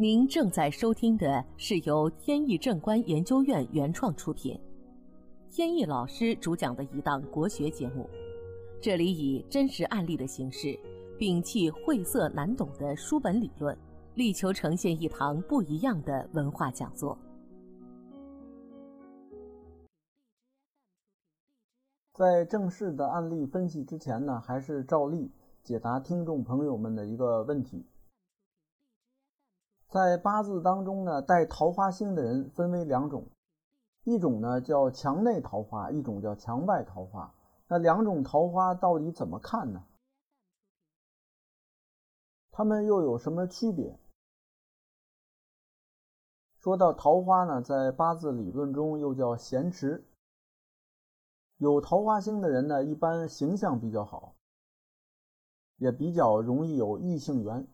您正在收听的是由天意正观研究院原创出品，天意老师主讲的一档国学节目。这里以真实案例的形式，摒弃晦涩难懂的书本理论，力求呈现一堂不一样的文化讲座。在正式的案例分析之前呢，还是照例解答听众朋友们的一个问题。在八字当中呢，带桃花星的人分为两种，一种呢叫墙内桃花，一种叫墙外桃花。那两种桃花到底怎么看呢？它们又有什么区别？说到桃花呢，在八字理论中又叫咸池。有桃花星的人呢，一般形象比较好，也比较容易有异性缘。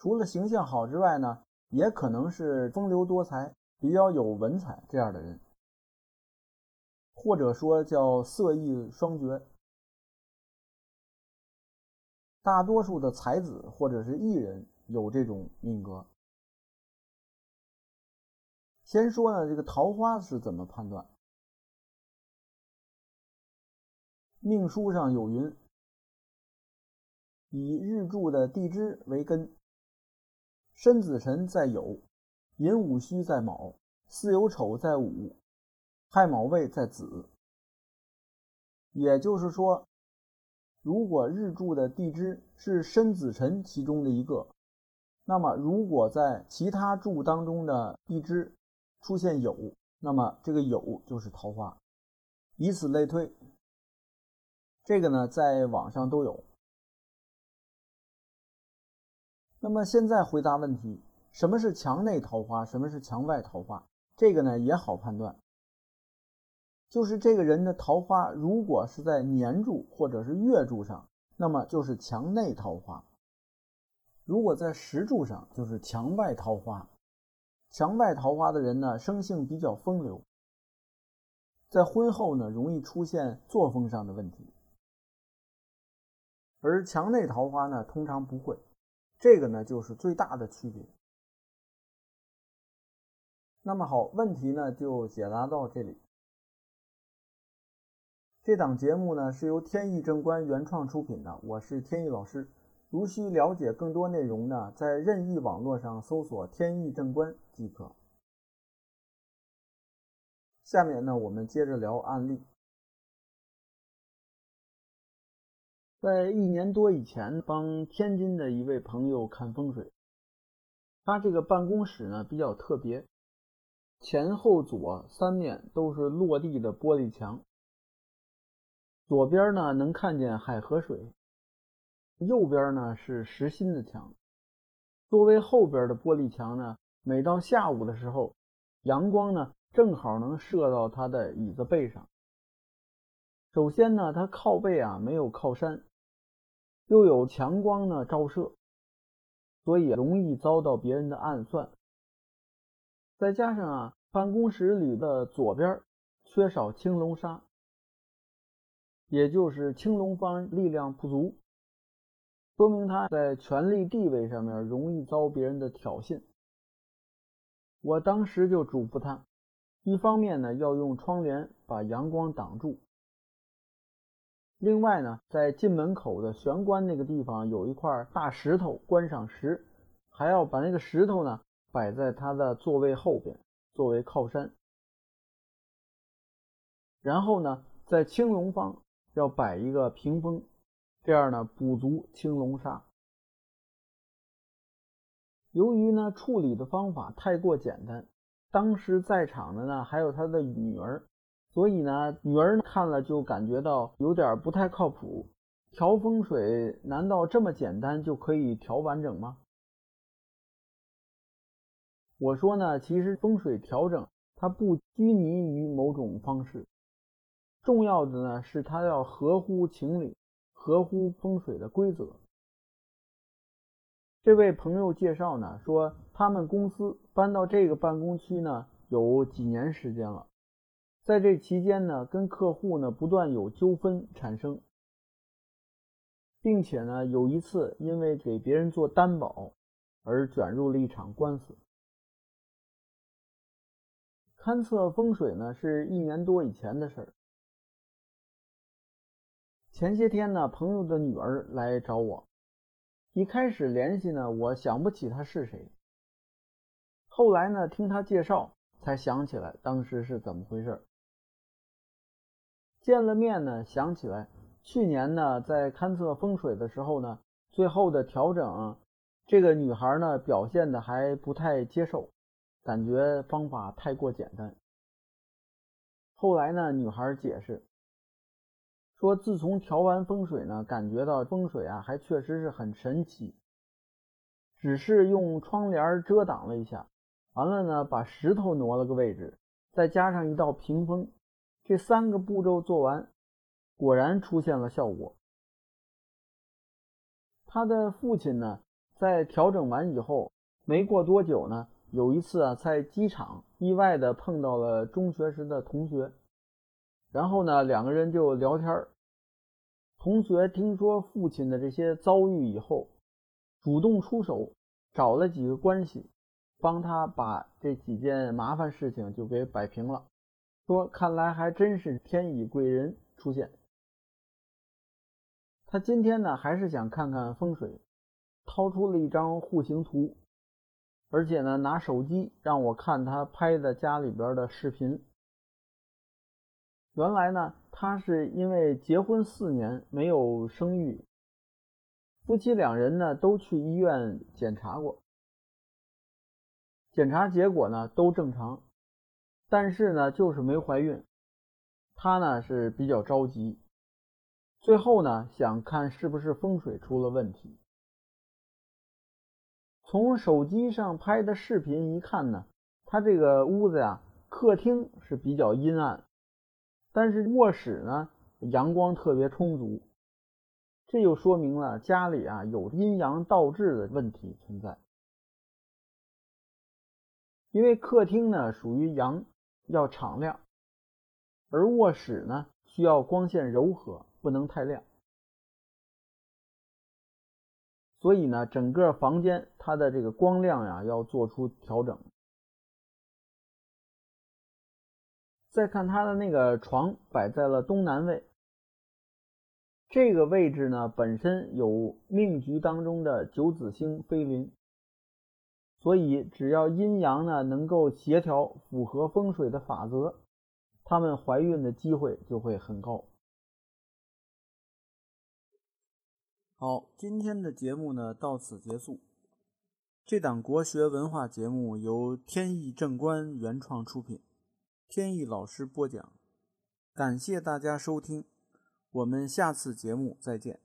除了形象好之外呢，也可能是风流多才、比较有文采这样的人，或者说叫色艺双绝。大多数的才子或者是艺人有这种命格。先说呢，这个桃花是怎么判断？命书上有云：以日柱的地支为根。申子辰在酉，寅午戌在卯，巳酉丑在午，亥卯未在子。也就是说，如果日柱的地支是申子辰其中的一个，那么如果在其他柱当中的地支出现酉，那么这个酉就是桃花，以此类推。这个呢，在网上都有。那么现在回答问题：什么是墙内桃花？什么是墙外桃花？这个呢也好判断，就是这个人的桃花如果是在年柱或者是月柱上，那么就是墙内桃花；如果在时柱上，就是墙外桃花。墙外桃花的人呢，生性比较风流，在婚后呢容易出现作风上的问题，而墙内桃花呢通常不会。这个呢，就是最大的区别。那么好，问题呢就解答到这里。这档节目呢是由天意正观原创出品的，我是天意老师。如需了解更多内容呢，在任意网络上搜索“天意正观”即可。下面呢，我们接着聊案例。在一年多以前，帮天津的一位朋友看风水。他这个办公室呢比较特别，前后左三面都是落地的玻璃墙。左边呢能看见海河水，右边呢是实心的墙。作为后边的玻璃墙呢，每到下午的时候，阳光呢正好能射到他的椅子背上。首先呢，他靠背啊没有靠山。又有强光呢照射，所以容易遭到别人的暗算。再加上啊，办公室里的左边缺少青龙砂，也就是青龙方力量不足，说明他在权力地位上面容易遭别人的挑衅。我当时就嘱咐他，一方面呢要用窗帘把阳光挡住。另外呢，在进门口的玄关那个地方有一块大石头，观赏石，还要把那个石头呢摆在他的座位后边作为靠山。然后呢，在青龙方要摆一个屏风，这样呢补足青龙煞。由于呢处理的方法太过简单，当时在场的呢还有他的女儿。所以呢，女儿看了就感觉到有点不太靠谱。调风水难道这么简单就可以调完整吗？我说呢，其实风水调整它不拘泥于某种方式，重要的呢是它要合乎情理，合乎风水的规则。这位朋友介绍呢，说他们公司搬到这个办公区呢有几年时间了。在这期间呢，跟客户呢不断有纠纷产生，并且呢，有一次因为给别人做担保而卷入了一场官司。勘测风水呢，是一年多以前的事儿。前些天呢，朋友的女儿来找我，一开始联系呢，我想不起她是谁。后来呢，听她介绍，才想起来当时是怎么回事。见了面呢，想起来去年呢，在勘测风水的时候呢，最后的调整，这个女孩呢表现的还不太接受。感觉方法太过简单。后来呢，女孩解释说，自从调完风水呢，感觉到风水啊，还确实是很神奇。只是用窗帘遮挡了一下，完了呢，把石头挪了个位置，再加上一道屏风，这三个步骤做完，果然出现了效果。他的父亲呢，在调整完以后，没过多久呢。有一次啊，在机场意外的碰到了中学时的同学，然后呢，两个人就聊天同学听说父亲的这些遭遇以后，主动出手，找了几个关系，帮他把这几件麻烦事情就给摆平了。说看来还真是天乙贵人出现。他今天呢，还是想看看风水，掏出了一张户型图。而且呢，拿手机让我看他拍的家里边的视频。原来呢，他是因为结婚四年没有生育，夫妻两人呢都去医院检查过，检查结果呢都正常，但是呢就是没怀孕。她呢是比较着急，最后呢想看是不是风水出了问题。从手机上拍的视频一看呢，她这个屋子呀，客厅是比较阴暗，但是卧室呢阳光特别充足，这就说明了家里啊有阴阳倒置的问题存在。因为客厅呢属于阳，要敞亮，而卧室呢需要光线柔和，不能太亮。所以呢，整个房间它的这个光亮呀要做出调整。再看它的那个床摆在了东南位，这个位置呢本身有命局当中的九紫星飞临，所以只要阴阳呢能够协调，符合风水的法则，他们怀孕的机会就会很高。好，今天的节目呢到此结束。这档国学文化节目由天意正观原创出品，天意老师播讲。感谢大家收听，我们下次节目再见。